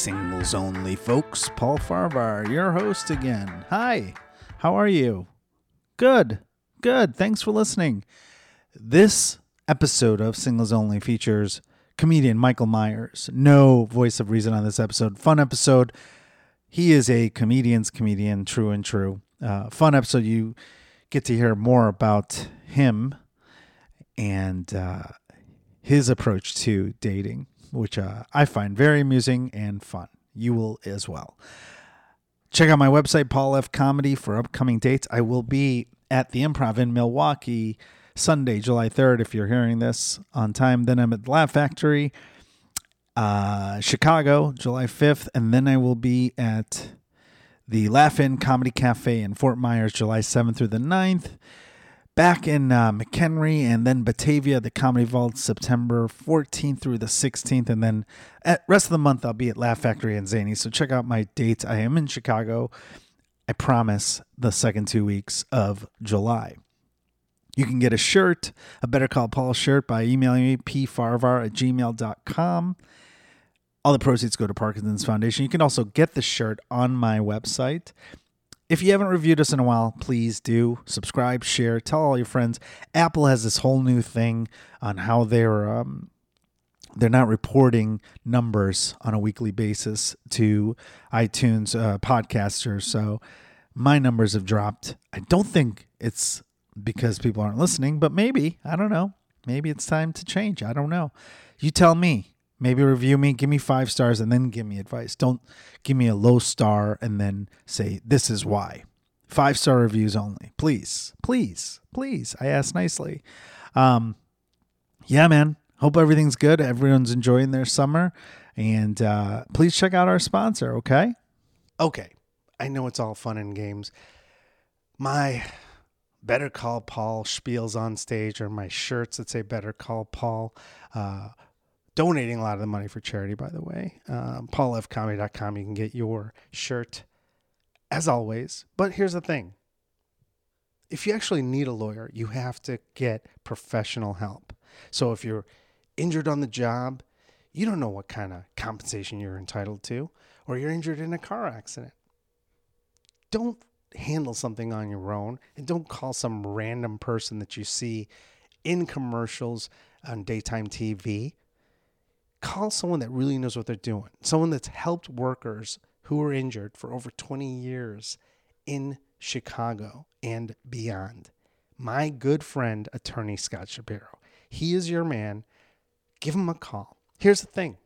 singles only, folks. Paul Farahvar, your host again. Hi, how are you? Good, good. Thanks for listening. This episode of Singles Only features comedian Michael Meyers. No voice of reason on this episode. Fun episode. He is a comedian's comedian, true and true. Uh, fun episode. You get to hear more about him and uh, his approach to dating which uh, I find very amusing and fun. You will as well. Check out my website, Paul F. Comedy, for upcoming dates. I will be at the Improv in Milwaukee Sunday, July 3rd, if you're hearing this on time. Then I'm at the Laugh Factory, uh, Chicago, July 5th. And then I will be at the Laugh In Comedy Cafe in Fort Myers, July 7th through the 9th back in uh, McHenry and then Batavia, the Comedy Vault, September 14th through the 16th. And then at rest of the month, I'll be at Laugh Factory and Zany. So check out my dates. I am in Chicago. I promise the second two weeks of July. You can get a shirt, a Better Call Paul shirt, by emailing me, pfarahvar at gmail.com. All the proceeds go to Parkinson's Foundation. You can also get the shirt on my website. If you haven't reviewed us in a while, please do subscribe, share, tell all your friends. Apple has this whole new thing on how they're um, they're not reporting numbers on a weekly basis to iTunes uh, podcasters. So my numbers have dropped. I don't think it's because people aren't listening, but maybe I don't know. Maybe it's time to change. I don't know. You tell me. Maybe review me, give me five stars, and then give me advice. Don't give me a low star and then say, this is why. Five star reviews only. Please, please, please. I ask nicely. Um, yeah, man. Hope everything's good. Everyone's enjoying their summer. And uh, please check out our sponsor, okay? Okay. I know it's all fun and games. My Better Call Paul spiels on stage, or my shirts that say Better Call Paul. Uh, donating a lot of the money for charity, by the way. Um, PaulFComedy.com. You can get your shirt as always. But here's the thing if you actually need a lawyer, you have to get professional help. So if you're injured on the job, you don't know what kind of compensation you're entitled to, or you're injured in a car accident. Don't handle something on your own and don't call some random person that you see in commercials on daytime TV call someone that really knows what they're doing, someone that's helped workers who were injured for over 20 years in Chicago and beyond. My good friend, attorney Scott Shapiro. He is your man. Give him a call. Here's the thing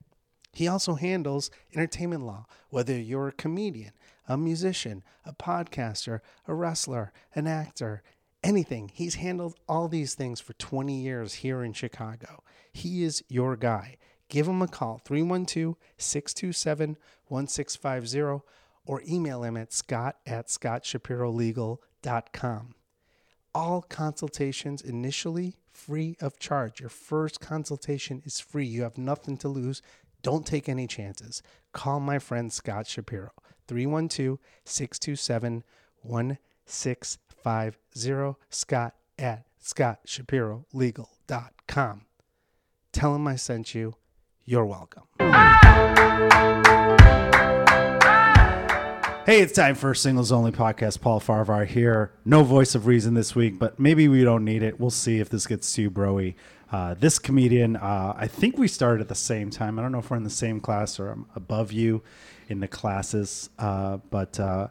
he also handles entertainment law, whether you're a comedian, a musician, a podcaster, a wrestler, an actor, anything. He's handled all these things for 20 years here in Chicago. He is your guy give him a call 312 627 1650 or email him at scott at scottshapirolegal.com. All consultations initially free of charge. Your first consultation is free. You have nothing to lose. Don't take any chances. Call my friend Scott Shapiro 312 627 1650 scott at scottshapirolegal.com. Tell him I sent you you're welcome. Hey, it's time for Singles Only Podcast. Paul Farahvar here. No voice of reason this week, but maybe we don't need it. We'll see if this gets too broy. Uh, this comedian, uh, I think we started at the same time. I don't know if we're in the same class or I'm above you in the classes, uh, but uh,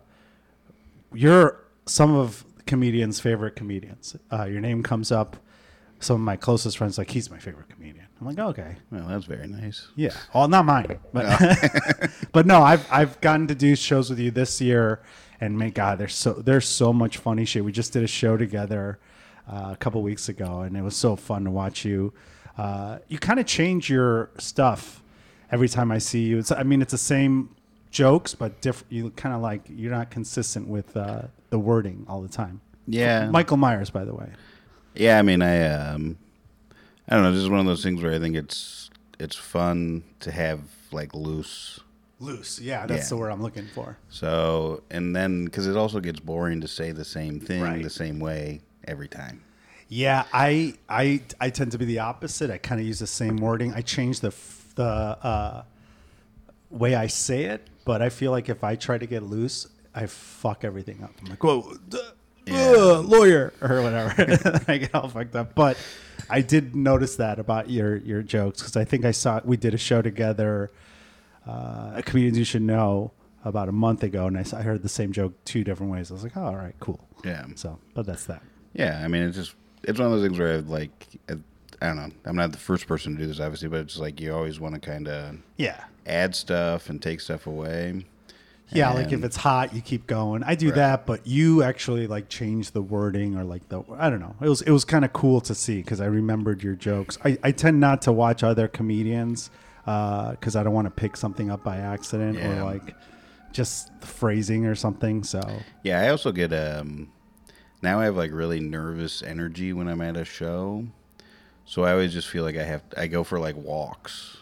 you're some of comedians' favorite comedians. Uh, your name comes up. Some of my closest friends, like, he's my favorite comedian. I'm like, okay, Well, that's very nice. yeah. Well, not mine, but but no, I've I've gotten to do shows with you this year, and my God, there's so there's so much funny shit. We just did a show together uh, a couple weeks ago, and it was so fun to watch you. Uh, you kind of change your stuff every time I see you. It's I mean, it's the same jokes, but different. You kind of like you're not consistent with uh, the wording all the time. Yeah. Michael Meyers, by the way. Yeah, I mean, I um, I don't know. This is one of those things where I think it's it's fun to have like loose. Loose, yeah, that's Yeah. the word I'm looking for. So and then because it also gets boring to say the same thing Right. the same way every time. Yeah, I I I tend to be the opposite. I kind of use the same wording. I change the f- the uh, way I say it, but I feel like if I try to get loose, I fuck everything up. I'm like, whoa, duh, uh, lawyer or whatever. I get all fucked up. But I did notice that about your your jokes because I think I saw we did a show together, uh, comedians you should know about a month ago, and I, saw, I heard the same joke two different ways. I was like, oh, all right, cool. Yeah. So, but that's that. Yeah, I mean, it's just it's one of those things where I like I, I don't know. I'm not the first person to do this, obviously, but it's like you always want to kind of Yeah. add stuff and take stuff away. Yeah, like if it's hot, you keep going. I do Right. that, but you actually like change the wording or like the I don't know. It was it was kind of cool to see because I remembered your jokes. I, I tend not to watch other comedians because I don't want to pick something up by accident Yeah. or like just phrasing or something. So Yeah, I also get um now I have like really nervous energy when I'm at a show. So I always just feel like I have I go for like walks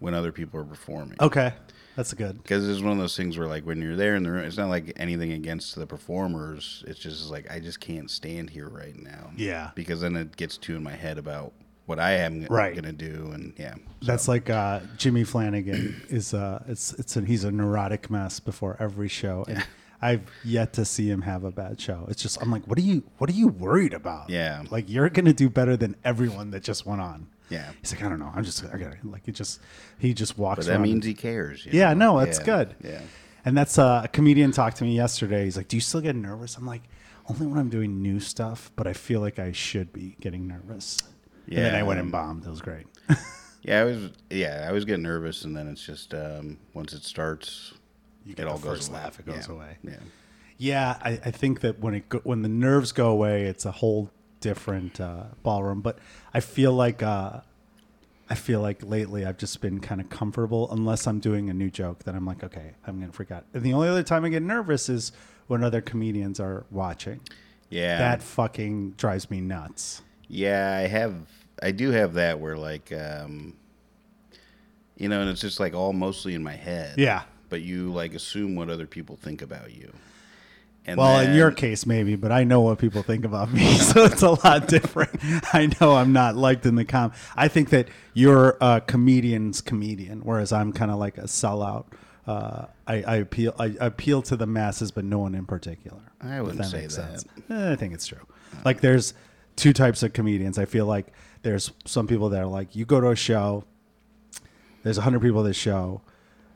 when other people are performing. okay, that's good. Because it's one of those things where like when you're there in the room, it's not like anything against the performers. It's just like I just can't stand here right now. Yeah. Because then it gets too in my head about what I am Right. gonna do, and yeah, That's like uh, Jimmy Flanagan is uh, it's it's a, he's a neurotic mess before every show, and I've yet to see him have a bad show. It's just I'm like, what are you what are you worried about? Yeah. like you're gonna do better than everyone that just went on. Yeah. he's like, I don't know, I'm just I gotta like it just he just walks. but that around means he cares. you Yeah, know? no, that's Yeah, good. Yeah, And that's uh, a comedian talked to me yesterday. He's like, "Do you still get nervous?" I'm like, "Only when I'm doing new stuff, but I feel like I should be getting nervous." And then I went and bombed. It was great. yeah. I was, yeah, I always get nervous, and then it's just um, once it starts, You it get all the goes first away. laugh, it goes Yeah. away. Yeah, Yeah, I, I think that when it go, when the nerves go away, it's a whole different uh, ballroom. But I feel like uh, I feel like lately I've just been kind of comfortable, unless I'm doing a new joke. Then I'm like, okay, I'm gonna forget. And the only other time I get nervous is when other comedians are watching. yeah. That fucking drives me nuts. Yeah, I have. I do have that where like, um, you know, and it's just like all mostly in my head. Yeah. But you like assume what other people think about you. And Well, in your case, maybe, but I know what people think about me, so it's a lot different. I know I'm not liked in the com. I think that you're a comedian's comedian, whereas I'm kind of like a sellout. Uh, I, I appeal. I appeal to the masses, but no one in particular. I wouldn't say makes that. Eh, I think it's true. Like, there's two types of comedians. I feel like there's some people that are like, you go to a show, there's 100 people at this show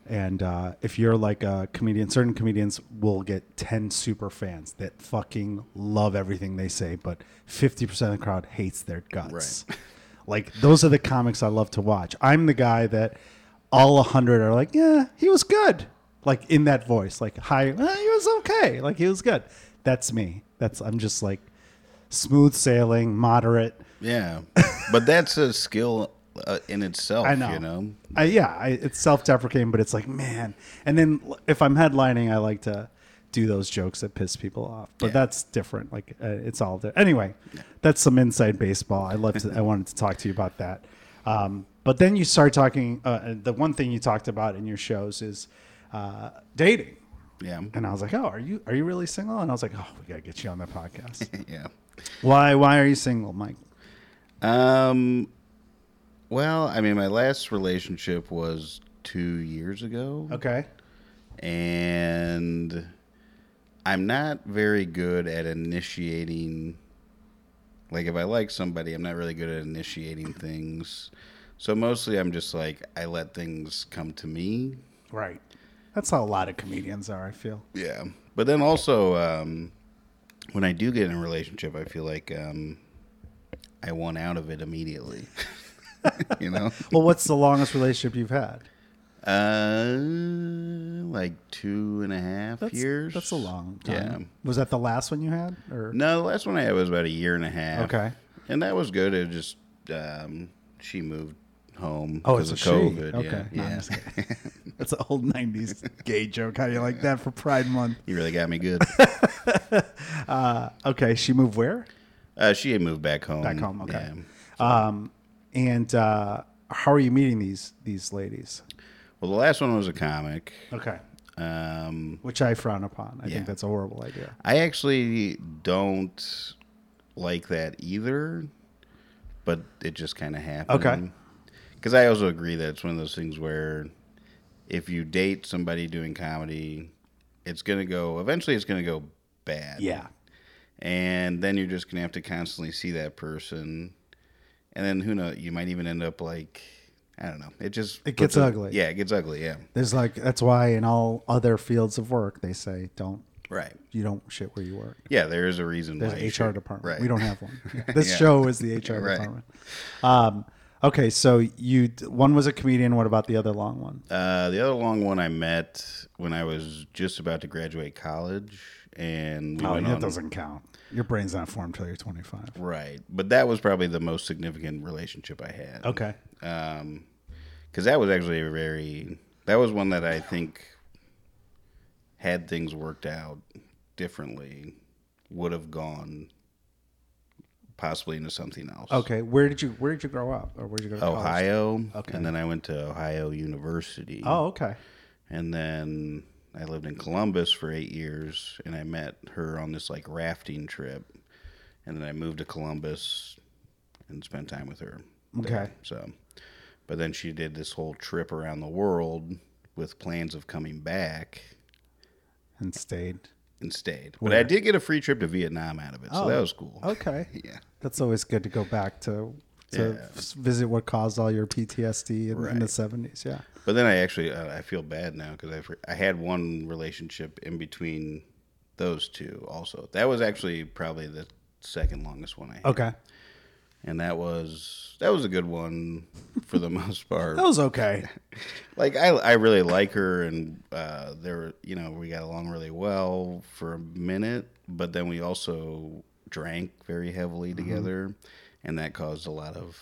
and uh, if you're like a comedian certain comedians will get 10 super fans that fucking love everything they say but 50% of the crowd hates their guts. Right. like those are the comics i love to watch. I'm the guy that all 100 are like yeah he was good. Like in that voice like hi eh, he was okay. Like he was good. That's me. That's i'm just like smooth sailing moderate. Yeah, but that's a skill uh, in itself. I know. You know. I, yeah, I, it's self-deprecating, but it's like, man. And then if I'm headlining, I like to do those jokes that piss people off. But Yeah. that's different. Like uh, it's all there. Anyway, that's some inside baseball. I love to. I wanted to talk to you about that. Um, but then you start talking. Uh, the one thing you talked about in your shows is uh, dating. Yeah. And I was like, "Oh, are you are you really single?" And I was like, "Oh, we gotta get you on the podcast." yeah. why Why are you single, Mike? Um. Well, I mean, my last relationship was two years ago. Okay. and I'm not very good at initiating. Like, if I like somebody, I'm not really good at initiating things. So mostly, I'm just like I let things come to me. Right. That's how a lot of comedians are. I feel. Yeah, but then also, um, when I do get in a relationship, I feel like um, I want out of it immediately. you know, Well, what's the longest relationship you've had? uh, like two and a half That's, years. That's a long time. Yeah. Was that the last one you had? Or No, the last one I had was about a year and a half. Okay. and that was good. It just um, she moved home Oh, because it's of a she. COVID. Okay. Yeah, No, yeah. that's an old '90s gay joke. How do you like that for Pride Month? you really got me good. Uh, okay, she moved where? Uh, she had moved back home. Back home. Okay. Yeah. Um, and uh, how are you meeting these these ladies? Well, the last one was a comic. Okay. Um, Which I frown upon. I Yeah. think that's a horrible idea. I actually don't like that either, but it just kind of happened. Okay. Because I also agree that it's one of those things where if you date somebody doing comedy, it's gonna go eventually. It's gonna go bad. Yeah. and then you're just gonna have to constantly see that person, and then who knows? You might even end up like I don't know. It just It gets a- ugly. Yeah, it gets ugly. Yeah, There's like that's why in all other fields of work they say don't right. you don't shit where you work. Yeah, there is a reason. There's why HR should- department. Right. We don't have one. This Yeah. show is the HR Right. department. Um, okay, so you one was a comedian. What about the other long one? Uh, the other long one I met when I was just about to graduate college, and we Oh, went that on. doesn't count. Your brain's not formed until you're 25. Right, but that was probably the most significant relationship I had. Okay. Um, because that was actually a very that was one that I think had things worked out differently would have gone possibly into something else. Okay. Where did you Where did you grow up, or where did you go to college? Ohio, Okay. and then I went to Ohio University. Oh, okay. and then I lived in Columbus for eight years, and I met her on this like rafting trip, and then I moved to Columbus and spent time with her. there. Okay. So, but then she did this whole trip around the world with plans of coming back And stayed. and stayed. But I did get a free trip to Vietnam out of it, so Oh, that was cool. Okay. Yeah. That's always good to go back to to Yeah. visit what caused all your PTSD in, in the 70s. Yeah. But then I actually uh, I feel bad now because I I had one relationship in between those two also. That was actually probably the second longest one I had. Okay. and that was that was a good one for the most part. That was okay. like I I really like her, and uh, there you know we got along really well for a minute, but then we also drank very heavily Mm-hmm. together, and that caused a lot of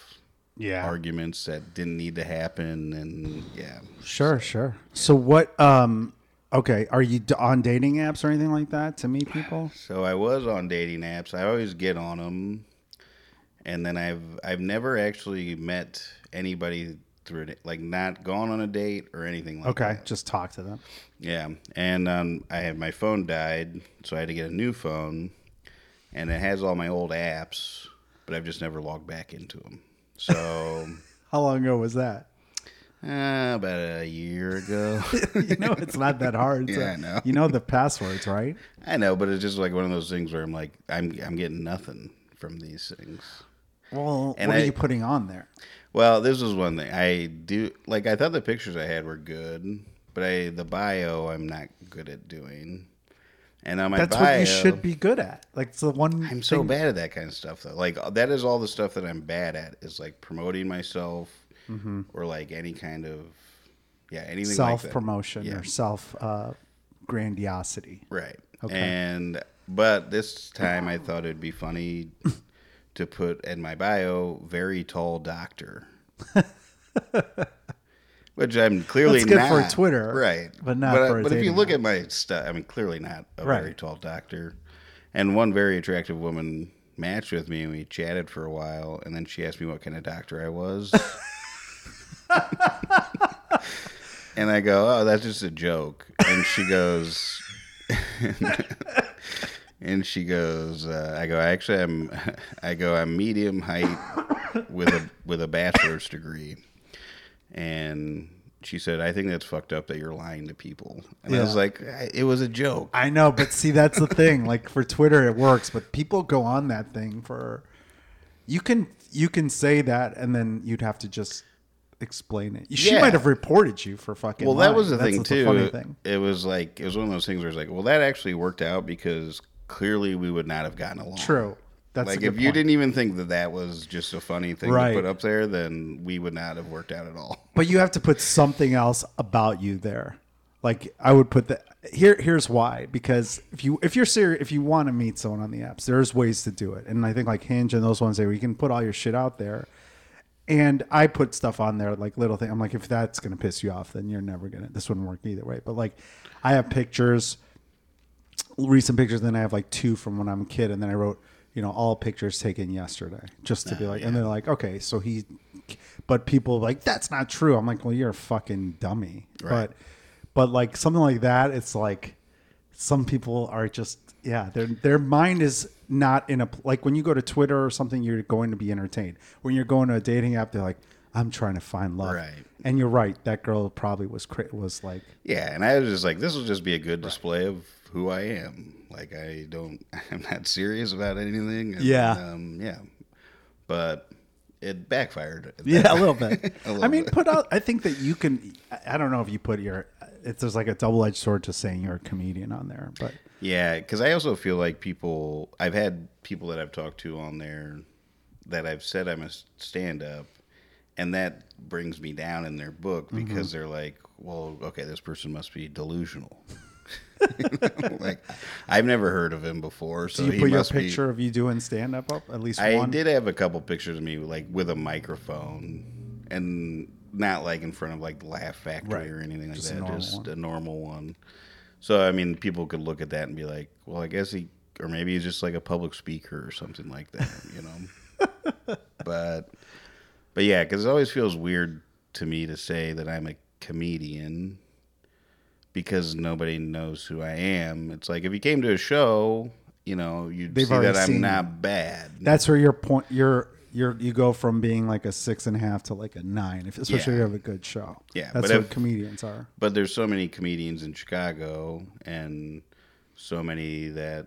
Yeah. arguments that didn't need to happen, and yeah. Sure, sure. So what um okay, are you on dating apps or anything like that to meet people? So I was on dating apps. I always get on them, and then I've I've never actually met anybody through it, like not gone on a date or anything like that. Okay, that. just talk to them. Yeah, and um, I had my phone died, so I had to get a new phone, and it has all my old apps, but I've just never logged back into them. So How long ago was that? uh, about a year ago, you know it's not that hard. Yeah, I know. You know the passwords, right? I know, but it's just like one of those things where I'm like, I'm I'm getting nothing from these things. Well, And what are you putting on there? Well, this was one thing I do like. I thought the pictures I had were good, but I the bio I'm not good at doing. And on my That's bio, what you should be good at. Like it's the one I'm so thing- bad at that kind of stuff though. Like that is all the stuff that I'm bad at is like promoting myself or like any kind of yeah anything self promotion Yeah. or self uh, grandiosity. Right. Okay. And but this time I thought it'd be funny to put in my bio very tall doctor. Which I'm clearly That's good not. for Twitter, right? but not But, for a but if you look at my stuff, I mean, clearly not a Right. very tall doctor. And one very attractive woman matched with me, and we chatted for a while, and then she asked me what kind of doctor I was. and I go, "Oh, that's just a joke." And she goes, and she goes, uh, "I go, actually, I'm, I go, I'm medium height with a with a bachelor's degree." And she said, "I think that's fucked up that you're lying to people." And I was like, "It was a joke." I know, but see, that's the thing. Like for Twitter, it works, but people go on that thing for. You can you can say that, and then you'd have to just explain it. She Yeah. might have reported you for fucking. Well, that was the That's thing the too. funny It- thing. It was like it was one of those things where it's like, well, that actually worked out because clearly we would not have gotten along. True. That's like if you point. didn't even think that that was just a funny thing Right. to put up there, then we would not have worked out at all. But you have to put something else about you there. Like I would put that here. Here's why: because if you if you're serious, if you want to meet someone on the apps, there's ways to do it. And I think like Hinge and those ones there, you can put all your shit out there. And I put stuff on there like little thing. I'm like, if that's gonna piss you off, then you're never gonna. This wouldn't work either way. But like, I have pictures, recent pictures. Then I have like two from when I'm a kid, and then I wrote, you know, all pictures taken yesterday, just to be like. And they're like, okay, so he, but people like that's not true. I'm like, well, you're a fucking dummy. Right. But, but like something like that, it's like some people are just yeah, their their mind is not in a like when you go to Twitter or something, you're going to be entertained. When you're going to a dating app, they're like. I'm trying to find love. Right. And you're right. That girl probably was cra- was like, Yeah, and I was just like, this will just be a good display of who I am. Like I don't, I'm not serious about anything. and, Yeah. um, yeah, but it backfired. yeah, a little bit. A little I mean, bit. put out. I think that you can. I- don't know if you put your. It's there's like a double edged sword to saying you're a comedian on there, but Yeah, because I also feel like people. I've had people that I've talked to on there that I've said I'm a stand up, and that brings me down in their book Mm-hmm. because they're like, well, okay, this person must be delusional. like, I've never heard of him before, so do you he put your must be- picture of you doing stand up up at least I one? did have a couple pictures of me like with a microphone and not like in front of like the Laugh Factory Right. or anything like Just that, normal just one. a normal one. So I mean, people could look at that and be like, "Well, I guess he, or maybe he's just like a public speaker or something like that," you know. but, but yeah, because it always feels weird to me to say that I'm a comedian because nobody knows who I am. It's like if you came to a show, you know, you'd They've see that I'm not bad. That's where your point. You're you're you go from being like a six and a half to like a nine, if, especially if you have a good show. Yeah, that's what if- comedians are. But there's so many comedians in Chicago and so many that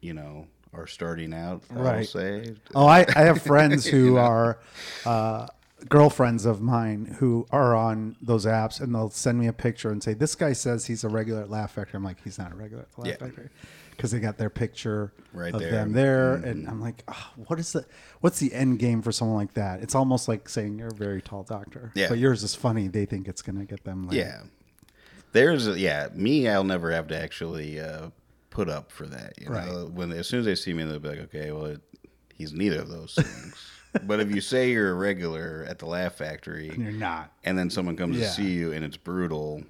you know are starting out. I'll Right. say. Oh, I, I have friends who are uh, girlfriends of mine who are on those apps, and they'll send me a picture and say, "This guy says he's a regular at Laugh Factory." I'm like, "He's not a regular at Laugh Yeah. Factory," because they got their picture Right of there. them there, and I'm like, oh, "What is the what's the end game for someone like that?" It's almost like saying you're a very tall doctor, Yeah. but yours is funny. They think it's gonna get them. Like, Yeah. There's a, yeah, me I'll never have to actually uh, put up for that, you know. Right. When as soon as they see me they'll be like, "Okay, well, it, he's neither of those things." But if you say you're a regular at the Laugh Factory and you're not and then someone comes Yeah. to see you and it's brutal,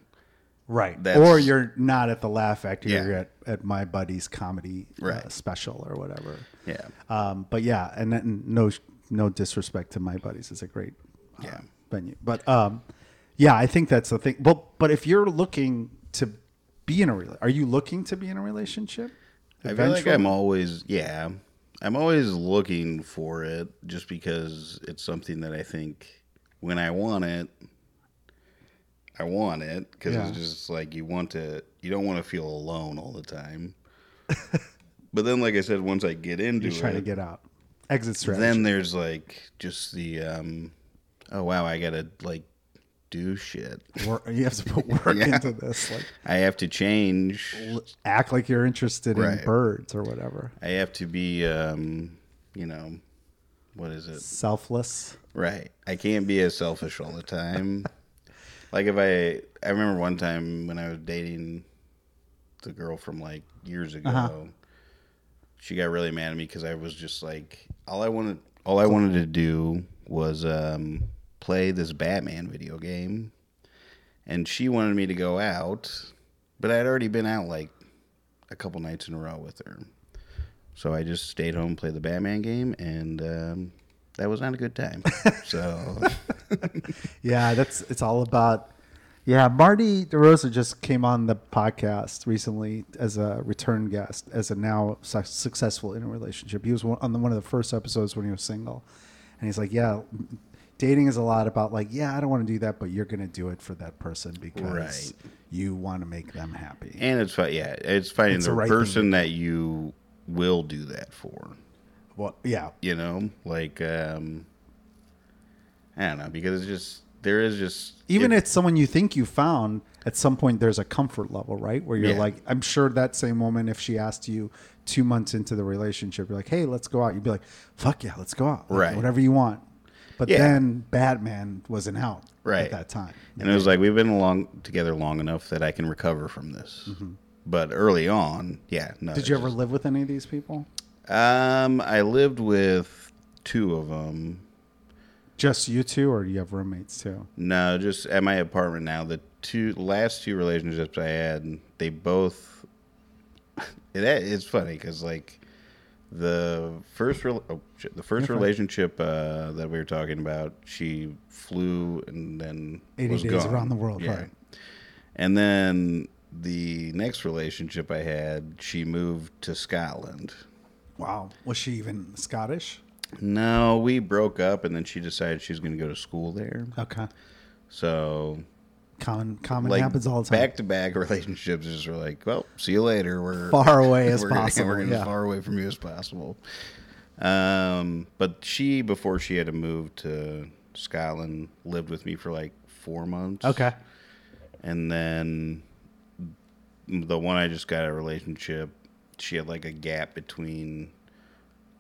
right, or you're not at the Laugh Factory. Yeah. You're at, at my buddy's comedy uh, special or whatever. yeah. Um, but yeah, and then no no disrespect to my buddies, it's a great uh, Yeah. venue. But um, yeah, I think that's the thing. But but if you're looking to be in a are you looking to be in a relationship? I feel like I'm always, yeah, I'm always looking for it just because it's something that I think when I want it, I want it because Yeah. it's just like you want to, you don't want to feel alone all the time. but then, like I said, once I get into You're trying it, to get out. Exit strategy. then there's like just the, um, oh wow, I gotta like do shit. Work, you have to put work Yeah. into this. Like I have to change. act like you're interested in birds or whatever. I have to be, um, you know, what is it? Selfless. Right. I can't be as selfish all the time. like if I I remember one time when I was dating the girl from like years ago. Uh-huh. She got really mad at me cuz I was just like all I wanted all I wanted to do was um play this Batman video game. And she wanted me to go out, but I'd already been out like a couple nights in a row with her. So I just stayed home, played the Batman game, and um, that was not a good time. so Yeah, that's it's all about. Yeah, Marty DeRosa just came on the podcast recently as a return guest, as a now su- successful in a relationship. He was one, on the, one of the first episodes when he was single, and he's like, "Yeah, dating is a lot about like, yeah, I don't want to do that, but you're going to do it for that person because Right. you want to make them happy." and it's yeah, it's finding It's the the right person that you will do that for. well, yeah, You know, like um, I don't know because it's just there is just even if it's someone you think you found at some point there's a comfort level right where you're Yeah. like i'm sure that same woman if she asked you two months into the relationship you're like hey let's go out you'd be like fuck yeah let's go out Like, Right. whatever you want but Yeah. then batman wasn't out Right. at that time And it was like we've been along together long enough that I can recover from this. But early on, yeah, no. Mm-hmm. did you ever just- live with any of these people Um, I lived with two of them. just you two or do you have roommates too No, just at my apartment now. The two last two relationships I had, they both. It, it's funny because like the first rel oh, shit, the 1st You're relationship uh, that we were talking about, she flew and then 80 was days gone. around the world, Yeah. right. And then the next relationship I had, she moved to Scotland. wow was she even scottish No, we broke up, and then she decided she was going to go to school there. Okay. So, Common common like happens all the time. back to back relationships just were like, well, see you later. We're Far away as we're gonna- possible, we're gonna yeah. as far away from you as possible. Um, but she, before she had to move to Scotland, lived with me for like four months. okay. and then the one I just got a relationship, she had like a gap between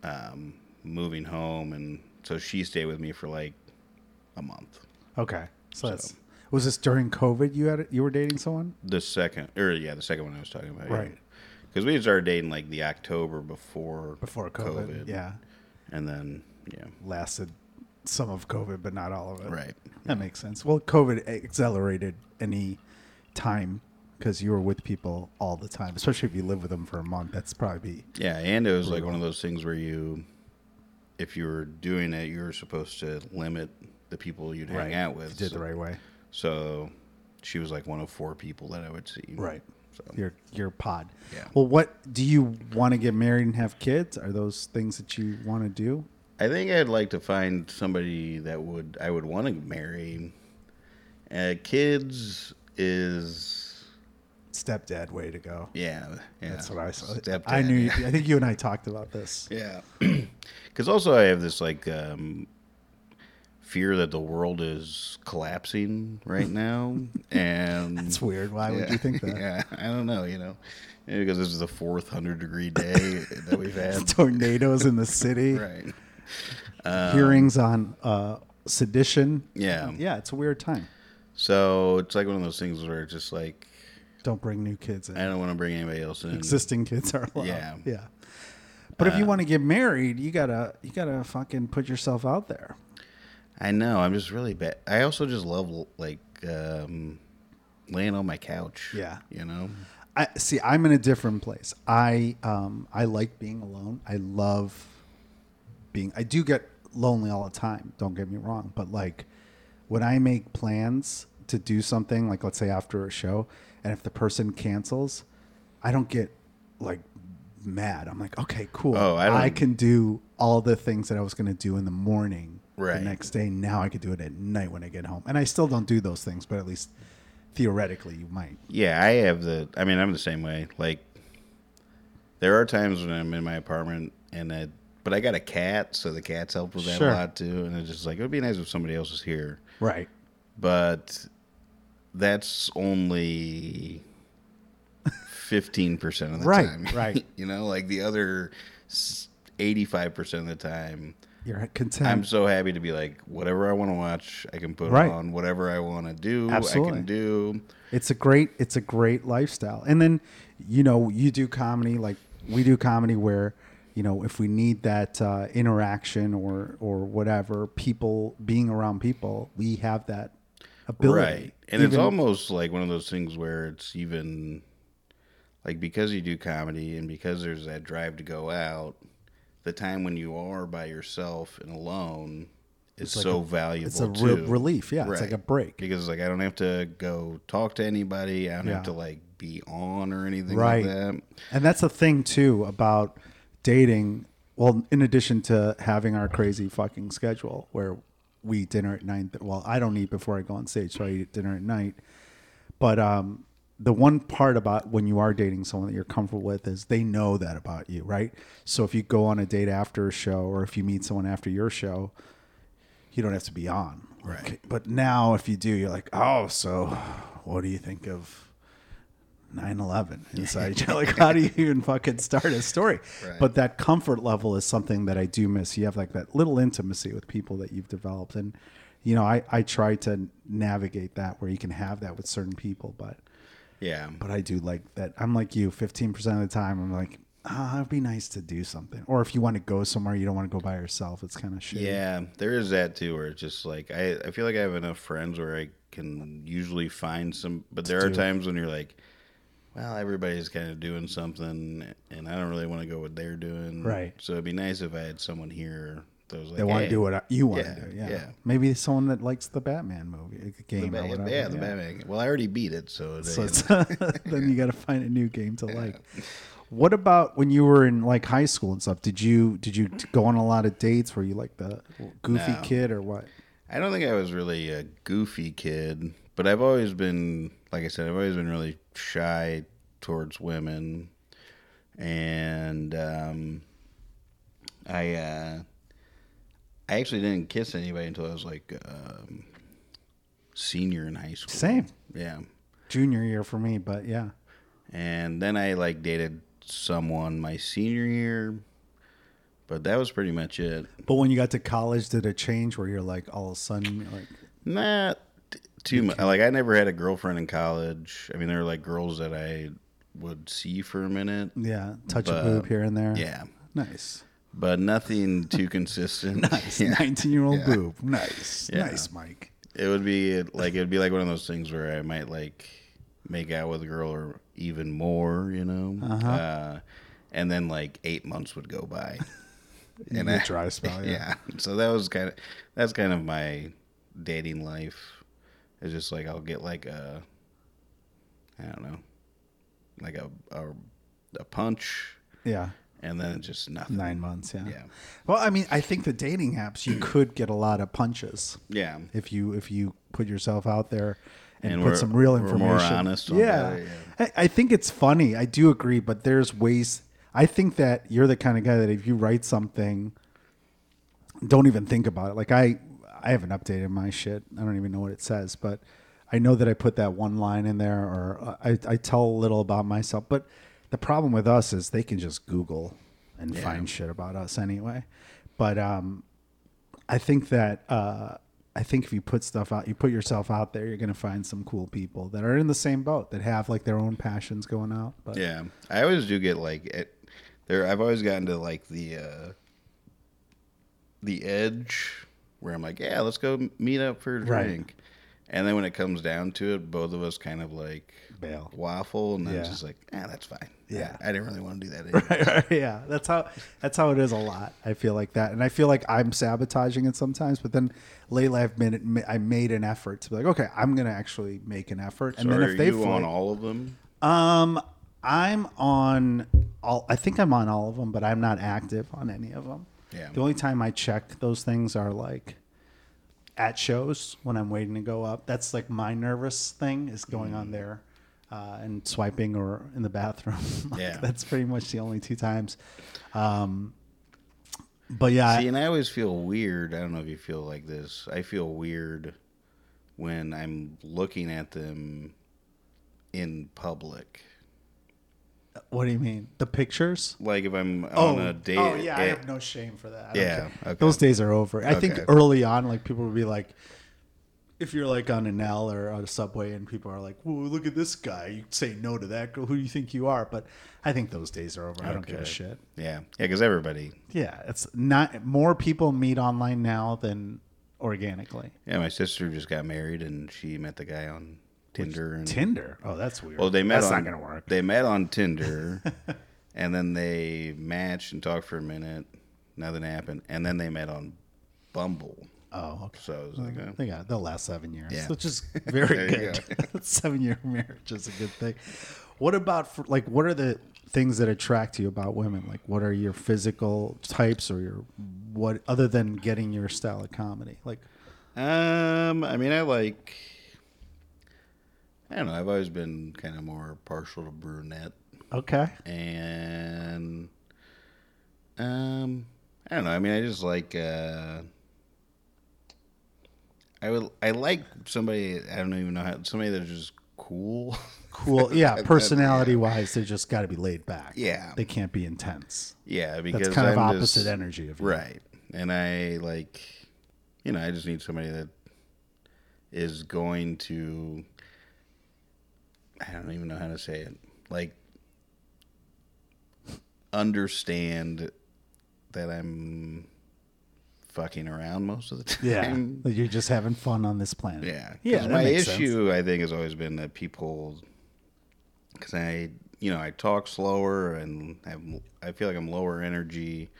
um, moving home, and so she stayed with me for like a month. Okay. So, that's was this during COVID? You had you were dating someone? The second, or yeah, the second one I was talking about, Right. Because we started dating like the October before Before COVID. Yeah. and then yeah, Lasted some of COVID, but not all of it. right, That makes sense. Well, COVID accelerated any time because you were with people all the time, especially if you live with them for a month. That's probably yeah, and it was like one of those things where you, if you were doing it, you were supposed to limit the people you'd hang out with. You did so- the right way. So she was like one of four people that I would see. Right. So Your your pod. Yeah. Well, what do you want to get married and have kids? Are those things that you want to do? I think I'd like to find somebody that would I would want to marry. Uh, kids is Stepdad way to go. yeah, yeah. That's what I saw. Stepdad, I knew. yeah. I think you and I talked about this. Yeah, because also I have this like um, fear that the world is collapsing right now, and It's weird. Why would you think that? Yeah, I don't know. You know, Maybe because this is the fourth hundred degree day that we've had. Tornadoes in the city. right. Hearings on uh, sedition. Yeah. Yeah, it's a weird time. So it's like one of those things where it's just like Don't bring new kids in. I don't want to bring anybody else in. Existing kids are allowed. Yeah. Yeah. But if you Uh, want to get married, you gotta you gotta fucking put yourself out there. I know. I'm just really bad. I also just love like um, laying on my couch. Yeah. You know. I see. I'm in a different place. I um I like being alone. I love being. I do get lonely all the time. Don't get me wrong, but like when I make plans to do something, like let's say after a show, and if the person cancels, I don't get like mad. I'm like, okay, cool. Oh, I don't- can do all the things that I was going to do in the morning Right. the next day. Now I could do it at night when I get home, and I still don't do those things, but at least theoretically, you might. Yeah, I have the. I mean, I'm the same way. Like, there are times when I'm in my apartment and I, but I got a cat, so the cats help with that Sure. a lot too. And it's just like it would be nice if somebody else was here, Right. but that's only fifteen percent of the Right, time. right. you know, like the other eighty-five percent of the time. You're content. I'm so happy to be like whatever I want to watch, I can put Right. on. Whatever I want to do, I can do. It's a great it's a great lifestyle. And then you know, you do comedy like we do comedy where you know, if we need that uh, interaction or or whatever, people being around people, we have that ability. Right. And it's almost like one of those things where it's even like because you do comedy and because there's that drive to go out, the time when you are by yourself and alone is like so a- valuable it's a re- relief. Yeah, it's like a break. Because like I don't have to go talk to anybody. I don't Yeah. have to like be on or anything Right. like that. And that's the thing too about dating. Well, in addition to having our crazy fucking schedule where we eat dinner at nine. Well, I don't eat before I go on stage, so I eat dinner at night. But um, the one part about when you are dating someone that you're comfortable with is they know that about you, right? So if you go on a date after a show, or if you meet someone after your show, you don't have to be on. Right. But now, if you do, you're like, oh, so what do you think of 9-11 inside you like how do you even fucking start a story Right. but that comfort level is something that i do miss you have like that little intimacy with people that you've developed and you know i i try to navigate that where you can have that with certain people but Yeah. but i do like that i'm like you 15% of the time i'm like ah, it'd be nice to do something or if you want to go somewhere you don't want to go by yourself it's kind of shit Yeah, there is that too, where it's just like I, I feel like I have enough friends where I can usually find some, but there are times when you're like, well, everybody's kind of doing something, and I don't really want to go what they're doing. Right. So it'd be nice if I had someone here like, they want to "Hey, do what you want Yeah, to do yeah. yeah. maybe someone that likes the batman movie game Ba- or whatever yeah, the Batman. Well, I already beat it, so, then you got to find a new game to like. What about when you were in like high school and stuff? Did you did you go on a lot of dates? Were you like the goofy No. kid or what? I don't think I was really a goofy kid, but I've always been, like I said, I've always been really shy towards women, and um, I uh, I actually didn't kiss anybody until I was like um, senior in high school. Same Yeah, junior year for me, but yeah. and then I like dated someone my senior year, but that was pretty much it. But when you got to college, did it change where you're like all of a sudden like Not too much. Like I never had a girlfriend in college. I mean, there were like girls that I would see for a minute. yeah, touch a boob here and there. Yeah, Nice. But nothing too consistent. Nice. Yeah. 19 year old Yeah. boob. Nice. Yeah. Nice, Mike. It would be like it would be like one of those things where I might like make out with a girl or even more, you know. Uh-huh. Uh, and then like eight months would go by. And I- dry spell, yeah. yeah. So that was kind of that's kind of my dating life. It's just like I'll get like a I don't know, like a a, a punch, Yeah. And then just nothing. Nine months, yeah. Yeah. Well, I mean, I think the dating apps you could get a lot of punches Yeah. if you if you put yourself out there and, And put some real information. more honest on yeah. that, I, I think it's funny. I do agree, but there's ways. I think that you're the kind of guy that if you write something, don't even think about it. Like I, I haven't updated my shit. I don't even know what it says, but I know that I put that one line in there, or uh, I, I tell a little about myself. But the problem with us is they can just Google and find shit about us anyway. But um, I think that uh, I think if you put stuff out, you put yourself out there, you're gonna find some cool people that are in the same boat that have like their own passions going out. But Yeah. I always do get like it, there. I've always gotten to like the uh, the edge where I'm like, yeah, let's go meet up for a Right. drink. And then when it comes down to it, both of us kind of like Bail. waffle, and then it's Yeah. just like, yeah, that's fine. Yeah. I didn't really want to do that. Anyway. yeah, that's how that's how it is a lot. I feel like that, and I feel like I'm sabotaging it sometimes. But then lately, I've been I made an effort to be like, okay, I'm gonna actually make an effort, and So then if they you on all of them? um, I'm on all. I think I'm on all of them, but I'm not active on any of them. Yeah. The only time I check those things are like at shows when I'm waiting to go up. That's like my nervous thing is going Mm. on there uh, and swiping or in the bathroom. Like, Yeah. that's pretty much the only two times. Um, but yeah, See, and I always feel weird. I don't know if you feel like this. I feel weird when I'm looking at them in public. what do you mean? The pictures? Like if I'm Oh, on a date. oh yeah, I eh, have no shame for that. I Yeah, okay. those days are over. I think early on, like people would be like, if you're like on an L or on a subway and people are like, "Whoa, look at this guy," you say no to that girl. Who do you think you are? But I think those days are over. I don't give a shit. Yeah, yeah, because everybody. Yeah, it's not more people meet online now than organically. Yeah, my sister just got married and she met the guy on Tinder. And Tinder. Oh, that's weird. well, they met. That's on, not gonna work. They met on Tinder, and then they matched and talked for a minute. Nothing happened, and then they met on Bumble. Oh, okay. So I was like, oh. They got they'll last seven years, Yeah. which is very good. seven year marriage is a good thing. What about for, like what are the things that attract you about women? Like what are your physical types or your what other than getting your style of comedy? Like Um, I mean, I like. I don't know. I've always been kind of more partial to brunette, okay, and um, I don't know. I mean, I just like. uh I would. I like somebody. I don't even know how. Somebody that's just cool. cool. Yeah, personality wise, they just got to be laid back. Yeah. they can't be intense. Yeah, because That's kind of I'm opposite just- energy of you. Right. And I like, you know, I just need somebody that is going to, I don't even know how to say it, like, understand that I'm fucking around most of the time. Yeah, you're just having fun on this planet. Yeah. yeah. my makes sense. issue, I think, has always been that people, because I, you know, I talk slower and have, I feel like I'm lower energy,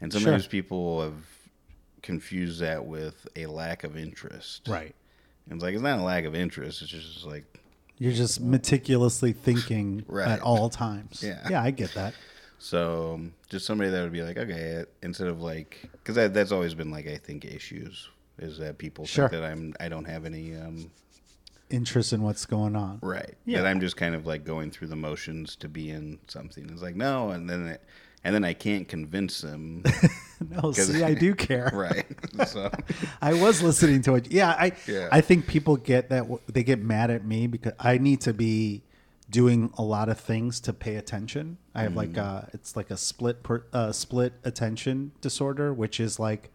and sometimes people have confused that with a lack of interest. Right. And it's like it's not a lack of interest; it's just like You're just meticulously thinking Right. at all times. Yeah. Yeah, I get that. So just somebody that would be like, okay, instead of like, because that, that's always been like I think issues is that people Sure. think that I'm I don't have any um, Interest in what's going on. right Yeah. that I'm just kind of like going through the motions to be in something. It's like no, and then it, and then I can't convince them. No, see, I do care. right. So I was listening to it. Yeah, I Yeah. I think people get that they get mad at me because I need to be doing a lot of things to pay attention. I have like uh it's like a split per, uh, split attention disorder, which is like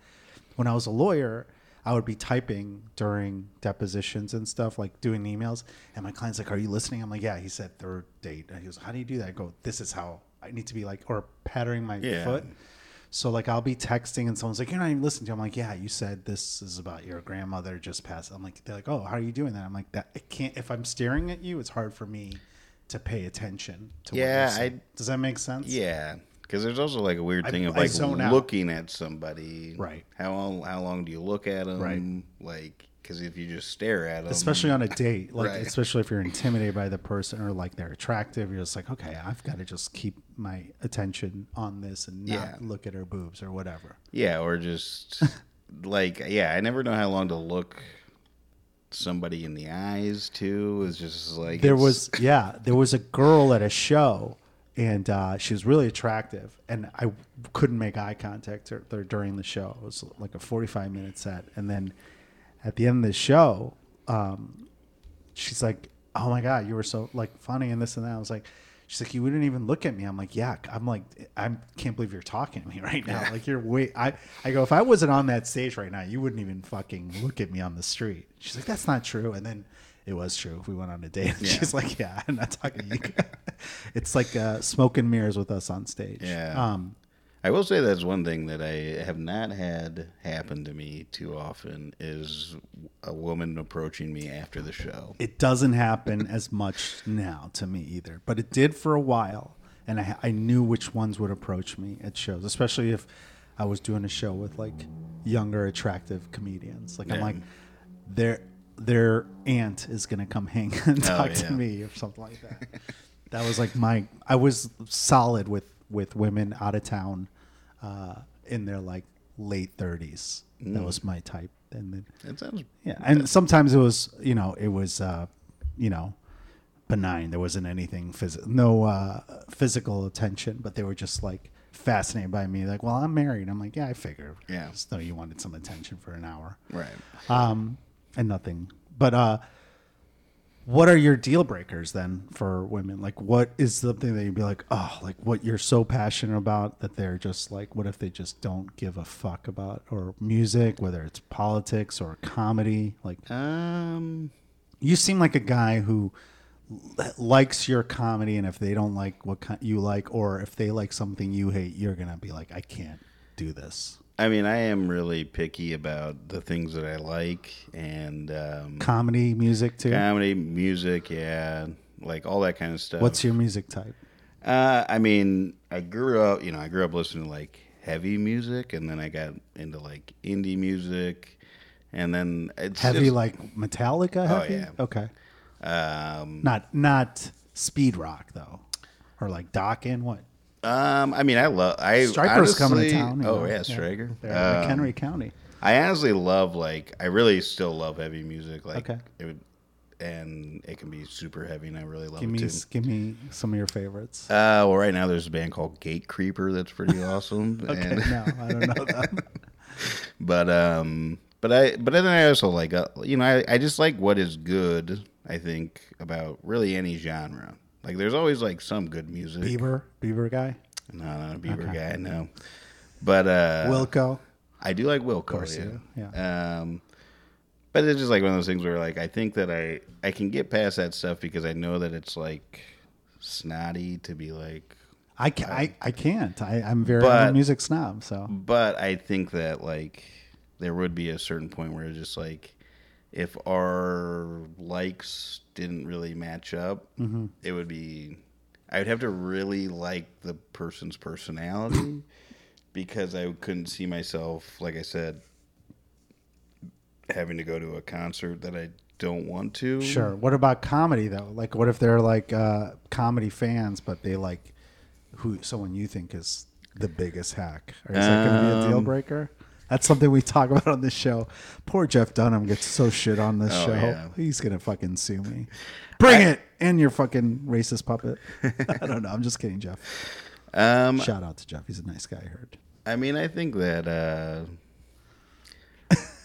when I was a lawyer, I would be typing during depositions and stuff, like doing emails, and my client's like, "Are you listening?" I'm like, "Yeah." He said third date. And he goes, "How do you do that?" I go, "This is how I need to be like," or patting my Yeah. foot. So like I'll be texting and someone's like, You're not even listening to I'm like, Yeah, you said this is about your grandmother just passed. I'm like they're like, Oh, how are you doing that? I'm like that I can't if I'm staring at you, it's hard for me to pay attention to Yeah, what you're saying. I- Does that make sense? yeah, because there's also like a weird I- thing of like zone out. looking at somebody. Right. How long? How long do you look at them? Right. Like because if you just stare at them, Especially on a date. Like Right. especially if you're intimidated by the person or like they're attractive, you're just like, Okay, I've got to just keep my attention on this and not Yeah. look at her boobs or whatever. Yeah, or just like yeah, I never know how long to look somebody in the eyes too. It's just like there was yeah there was a girl at a show and uh, she was really attractive and i couldn't make eye contact her during the show it was like a 45 minute set and then at the end of the show um, she's like oh my god you were so like funny and this and that i was like she's like you wouldn't even look at me. I'm like yeah i'm like i can't believe you're talking to me right now. Like you're way i i go if i wasn't on that stage right now you wouldn't even fucking look at me on the street. She's like that's not true. And then it was true. We went on a date. Yeah. she's like yeah i'm not talking to you. It's like uh, smoke and mirrors with us on stage. Yeah. um I will say that's one thing that I have not had happen to me too often is a woman approaching me after the show. it doesn't happen as much now to me either, but it did for a while, and I, I knew which ones would approach me at shows, especially if I was doing a show with like younger, attractive comedians. Like I'm like, their their aunt is gonna come hang and oh, talk yeah. to me or something like that. that was like my I was solid with with women out of town, uh, in their like late 30s. That was my type, and then That sounds yeah, and sometimes it was, you know, it was, uh, you know, benign. There wasn't anything phys- no uh, physical attention, but they were just like fascinated by me. Like, well, I'm married. I'm like, yeah, I figured. Yeah. So you wanted some attention for an hour, right. um, and nothing. But uh, what are your deal breakers then for women? Like, what is something that you'd be like, oh, like what you're so passionate about that they're just like, what if they just don't give a fuck about or music, whether it's politics or comedy? Like, Um you seem like a guy who likes your comedy, and if they don't like what you like, or if they like something you hate, you're gonna be like, I can't do this. I mean, I am really picky about the things that I like and um, Comedy, music too. comedy, music, yeah, like all that kind of stuff. What's your music type? Uh, I mean, I grew up, you know, I grew up listening to like heavy music, and then I got into like indie music, and then it's Heavy, just- like Metallica. Oh, yeah. Okay. um, Not not speed rock though, or like Dokken. What? Um, I mean, I love I Striker's coming to town. Oh know. yeah, Striker. In Um, McHenry County. I honestly love like I really still love heavy music. Like Okay. it would, and it can be super heavy, and I really love Give it me too. give me some of your favorites. Uh, well, right now there's a band called Gatecreeper that's pretty awesome. Okay, and- no, I don't know them. but um, but I but then I also like uh, you know I I just like what is good. I think about really any genre. Like there's always like some good music. Bieber, Bieber guy, No, not a Bieber Okay. guy. No, but uh, Wilco. I do like Wilco. course yeah. yeah. Um, but it's just like one of those things where like I think that I I can get past that stuff because I know that it's like snotty to be like I, ca- I, I can't. I, I'm very But- I'm a music snob. So But I think that like there would be a certain point where it's just like if our likes didn't really match up, Mm-hmm. it would be I would have to really like the person's personality because I couldn't see myself, like I said, having to go to a concert that I don't want to. Sure. What about comedy though? Like, what if they're like uh, comedy fans, but they like who someone you think is the biggest hack? Or is that going to be a deal Um, breaker? That's something we talk about on this show. Poor Jeff Dunham gets so shit on this Oh, show. yeah. He's gonna fucking sue me. Bring it and your fucking racist puppet. I don't know. I'm just kidding, Jeff. Um, Shout out to Jeff. He's a nice guy. I heard. I mean, I think that uh,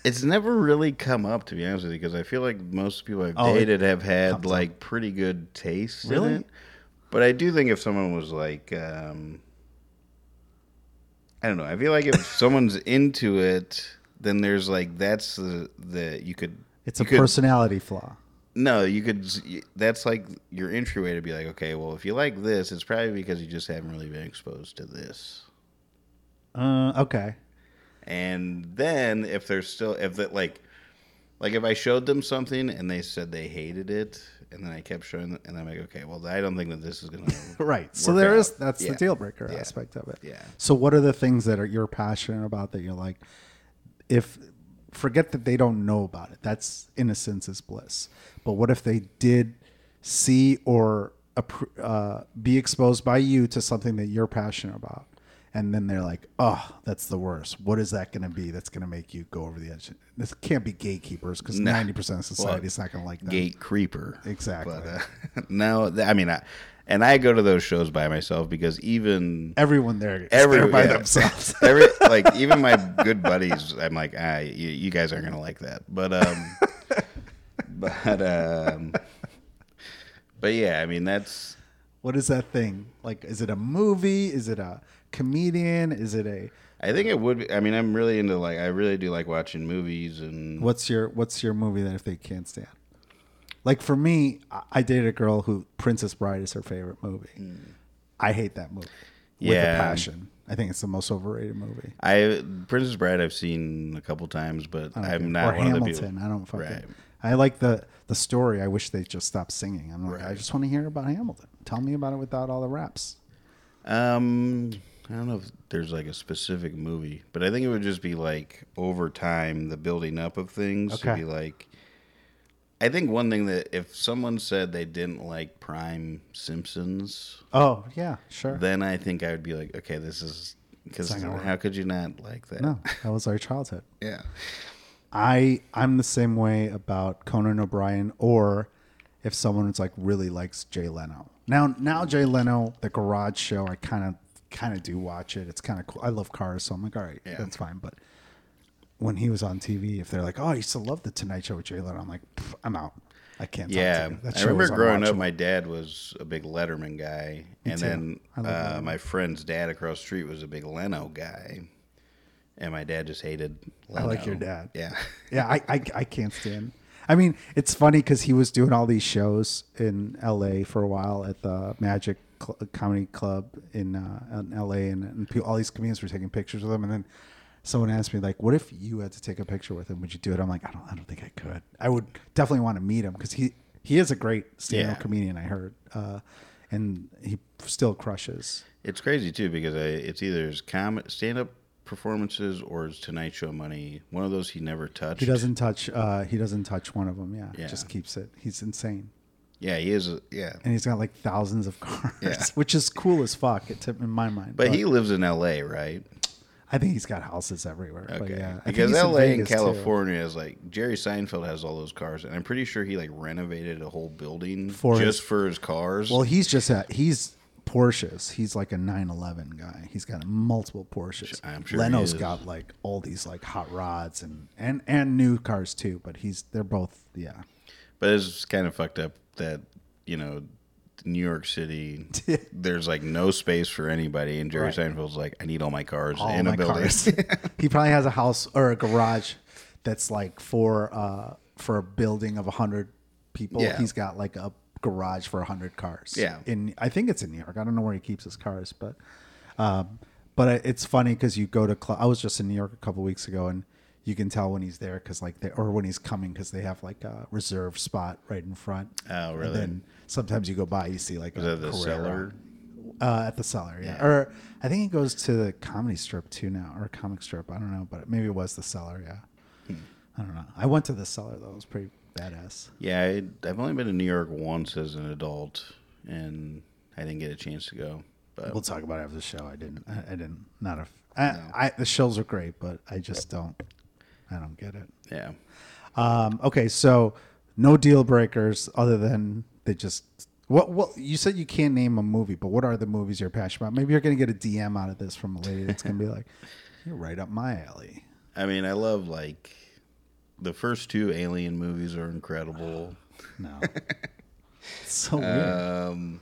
it's never really come up to be honest with you because I feel like most people I've Oh, dated have had comes up. like pretty good taste Really? in it. But I do think if someone was like, um, I don't know, I feel like if someone's into it, then there's like that's the the you could It's a could- personality flaw. No, you could. That's like your entryway to be like, okay, well, if you like this, it's probably because you just haven't really been exposed to this. Uh, okay. And then if there's still if that like like if I showed them something and they said they hated it, and then I kept showing them, and I'm like, okay, well, I don't think that this is gonna Right. So there out. is that's Yeah. the deal breaker Yeah. aspect of it. Yeah. So what are the things that are you're passionate about that you're like if forget that they don't know about it. That's innocence is bliss. But what if they did see or uh, be exposed by you to something that you're passionate about? And then they're like, "Oh, that's the worst. What is that going to be? That's going to make you go over the edge." This can't be gatekeepers because ninety percent of society is not going to like that. gate creeper. Exactly. But uh, no, th- I mean, I, and I go to those shows by myself because even Everyone there, Every- there by yeah. themselves. Every like even my good buddies, I'm like, ah, you, you guys aren't gonna like that. But um, but um, but yeah, I mean that's What is that thing? Like, is it a movie? Is it a comedian? Is it a I think it would. Be, I mean, I'm really into like I really do like watching movies and what's your what's your movie that if they can't stand? Like for me, I- I dated a girl who Princess Bride is her favorite movie. I hate that movie with a. Yeah. passion. I think it's the most overrated movie. I Princess Bride I've seen a couple times, but I don't care. I'm not or one Hamilton. of the people. I don't fucking. Right. I like the the story. I wish they just stopped singing. I'm like, I just want to hear about Hamilton. Tell me about it without all the raps. Um, I don't know if there's like a specific movie, but I think it would just be like over time the building up of things. Okay. To be like, I think one thing that if someone said they didn't like Prime Simpsons, Oh yeah, sure. then I think I would be like, okay, this is because It's not gonna how could you not like that? no, that was our childhood. Yeah. I I'm the same way about Conan O'Brien or if someone's like really likes Jay Leno. Now now Jay Leno, the Garage Show, I kind of kind of do watch it. It's kind of cool. I love cars, so I'm like, all right, Yeah. that's fine. But when he was on TV, if they're like, oh, I used to love the Tonight Show with Jay Leno, I'm like, I'm out. I can't. Talk Yeah. I remember growing up. My dad was a big Letterman guy, Me and too. then uh, my friend's dad across the street was a big Leno guy, and my dad just hated. I Leno. like your dad. Yeah, yeah, I, I I can't stand. I mean, it's funny because he was doing all these shows in L.A. for a while at the Magic Cl- Comedy Club in uh, in L.A. and, and pe- all these comedians were taking pictures with him. And then someone asked me like, "What if you had to take a picture with him? Would you do it?" I'm like, "I don't, I don't think I could. I would definitely want to meet him because he he is a great stand-up Yeah. comedian. I heard, uh, and he still crushes. it's crazy too because I, it's either his com- stand-up performances or his Tonight Show money. One of those he never touched. He doesn't touch. Uh, he doesn't touch one of them. Yeah, Yeah. just keeps it. He's insane. Yeah, he is. A, yeah, and he's got like thousands of cars, Yeah. which is cool as fuck it- in my mind. but he lives in L.A., right? I think he's got houses everywhere. But Okay, yeah, because L.A. and Vegas, too. California is like Jerry Seinfeld has all those cars, and I'm pretty sure he like renovated a whole building For just his- for his cars. Well, he's just a, he's Porsches. He's like a 911 guy. He's got multiple Porsches. I'm sure Leno's got like all these like hot rods and and and new cars too. But he's they're both yeah. But it's kind of fucked up that you know New York City. there's like no space for anybody, and Jerry Right. Seinfeld's like, I need all my cars all in my a building. cars. he probably has a house or a garage that's like for uh for a building of a hundred people. Yeah. He's got like a garage for a hundred cars. Yeah. in I think it's in New York. I don't know where he keeps his cars, but um, but it's funny because you go to club. I was just in New York a couple weeks ago and. You can tell when he's there because, like, they, or when he's coming because they have like a reserved spot right in front. Oh, really? And then sometimes you go by, you see like Was a the Carrera. cellar? Uh, at the cellar, yeah. Yeah. Or I think it goes to the comedy strip too now, or comic strip. I don't know, but maybe it was the cellar. Yeah. Hmm. I don't know. I went to the cellar though. It was pretty. badass. Yeah, I, I've only been to New York once as an adult, and I didn't get a chance to go. But We'll talk about it after the show. I didn't. I, I didn't. Not a. I, I, the shows are great, but I just don't. I don't get it. yeah, Um, okay, so no deal breakers other than they just. What? What? You said you can't name a movie, but what are the movies you're passionate about? Maybe you're gonna get a DM out of this from a lady that's gonna be like, "You're right up my alley." I mean, I love like the first two Alien movies are incredible. No, it's so weird. Um,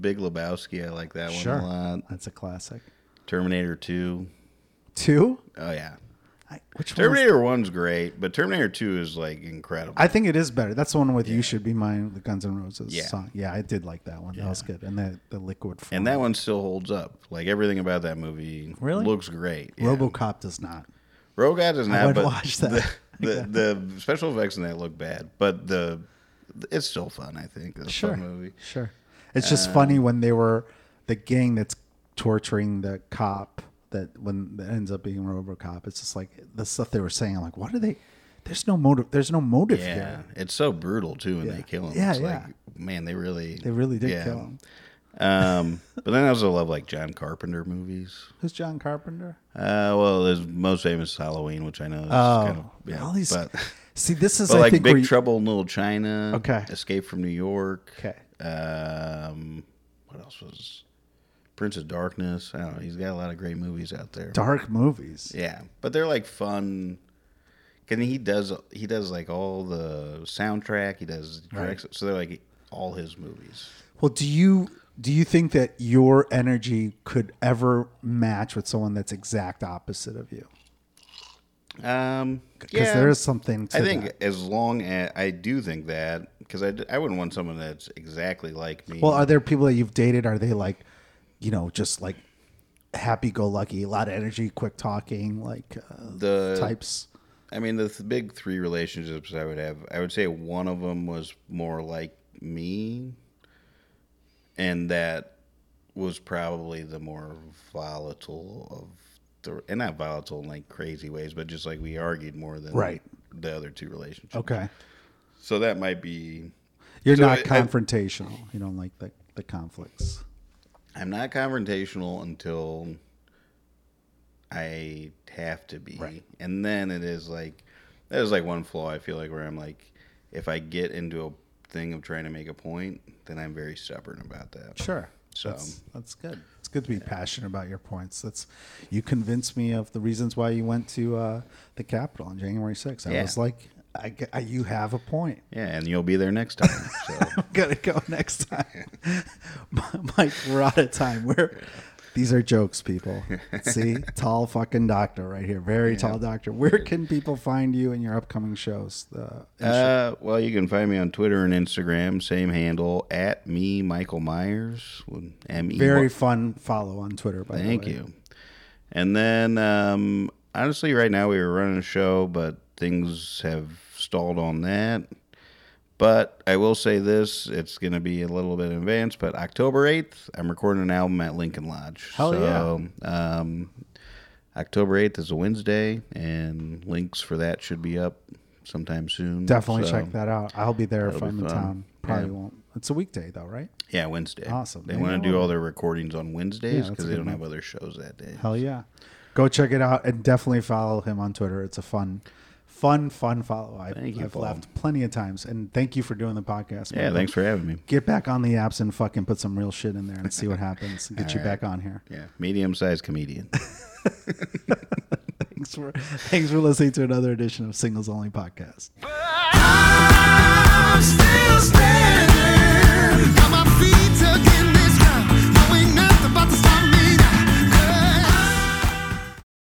Big Lebowski, I like that Sure, one a lot. that's a classic. Terminator Two, Two. oh yeah. I, which one? Terminator One's great, but Terminator Two is like incredible. I think it is better. That's the one with "You Should Be Mine," the Guns N' Roses Yeah. song. Yeah, I did like that one. That was good. And the the liquid. Form. and that one still holds up. Like everything about that movie Really? looks great. Yeah. RoboCop does not. Rogat is not, would but watch that. The, the, the special effects in that look bad, but the it's still fun. I think it's a fun movie. sure. It's just uh, funny when they were the gang that's torturing the cop. That when that ends up being RoboCop, it's just like the stuff they were saying. I'm like, what are they? There's no motive. There's no motive Yeah, here. it's so brutal too when Yeah. they kill him. Yeah, it's yeah. like man, they really They really did yeah. kill him. Um, but then I also love like John Carpenter movies. Who's John Carpenter? Uh, well, his most famous is Halloween, which I know is Oh, kind of yeah, all these. but, see, this is but I like think Big you- Trouble in Little China, Okay. Escape from New York, Okay. Um, what else was Prince of Darkness? I don't know. He's got a lot of great movies out there. dark movies. Yeah, but they're like fun. Can he does he does like all the soundtrack? He does directs, so they're like all his movies. Well, do you do you think that your energy could ever match with someone that's exact opposite of you? Um, Because yeah, there is something. To I think that. as long as I do think that because I, I wouldn't want someone that's exactly like me. Well, are there people that you've dated? Are they like, you know, just like happy-go-lucky, a lot of energy, quick talking, like uh, the types? I mean, the th- big three relationships I would have, I would say one of them was more like me, and that was probably the more volatile of the, and not volatile in like crazy ways, but just like we argued more than Right. the other two relationships. Okay, So that might be. you're So not I- I- confrontational. you don't like the the conflicts. I'm not confrontational until I have to be. Right. And then it is like that is like one flaw I feel like where I'm like if I get into a thing of trying to make a point, then I'm very stubborn about that. Sure. So- that's, that's good. It's good to be passionate about your points. That's you convinced me of the reasons why you went to uh, the Capitol on January 6th. I Yeah. was like, I, I, you have a point. Yeah, and you'll be there next time. So I'm gonna go next time. Mike, we're out of time. We're these are jokes, people. See, tall fucking doctor right here, very tall doctor. Where can people find you in your upcoming shows? The uh, well, you can find me on Twitter and Instagram, same handle at me Michael Meyers. M E very fun follow on Twitter. By Thank the way. you. And then, um, honestly, right now we were running a show, but things have stalled on that. But I will say this: it's going to be a little bit in advance. But October eighth, I'm recording an album at Lincoln Lodge. Hell so, Um, October eighth is a Wednesday, and links for that should be up sometime soon. Definitely So, check that out. I'll be there if I'm in town. Probably Yeah. won't. It's a weekday though, right? Yeah, Wednesday. Awesome. They want to do all their recordings on Wednesdays because they don't move. have other shows that day. Hell yeah. Go check it out and definitely follow him on Twitter. It's a fun, fun, fun follow. I, thank you, I've Paul. left plenty of times, and thank you for doing the podcast. Yeah, man. thanks for having me. Get back on the apps and fucking put some real shit in there and see what happens. Get All you right. back on here. Yeah, medium sized comedian. thanks for thanks for listening to another edition of Singles Only Podcast.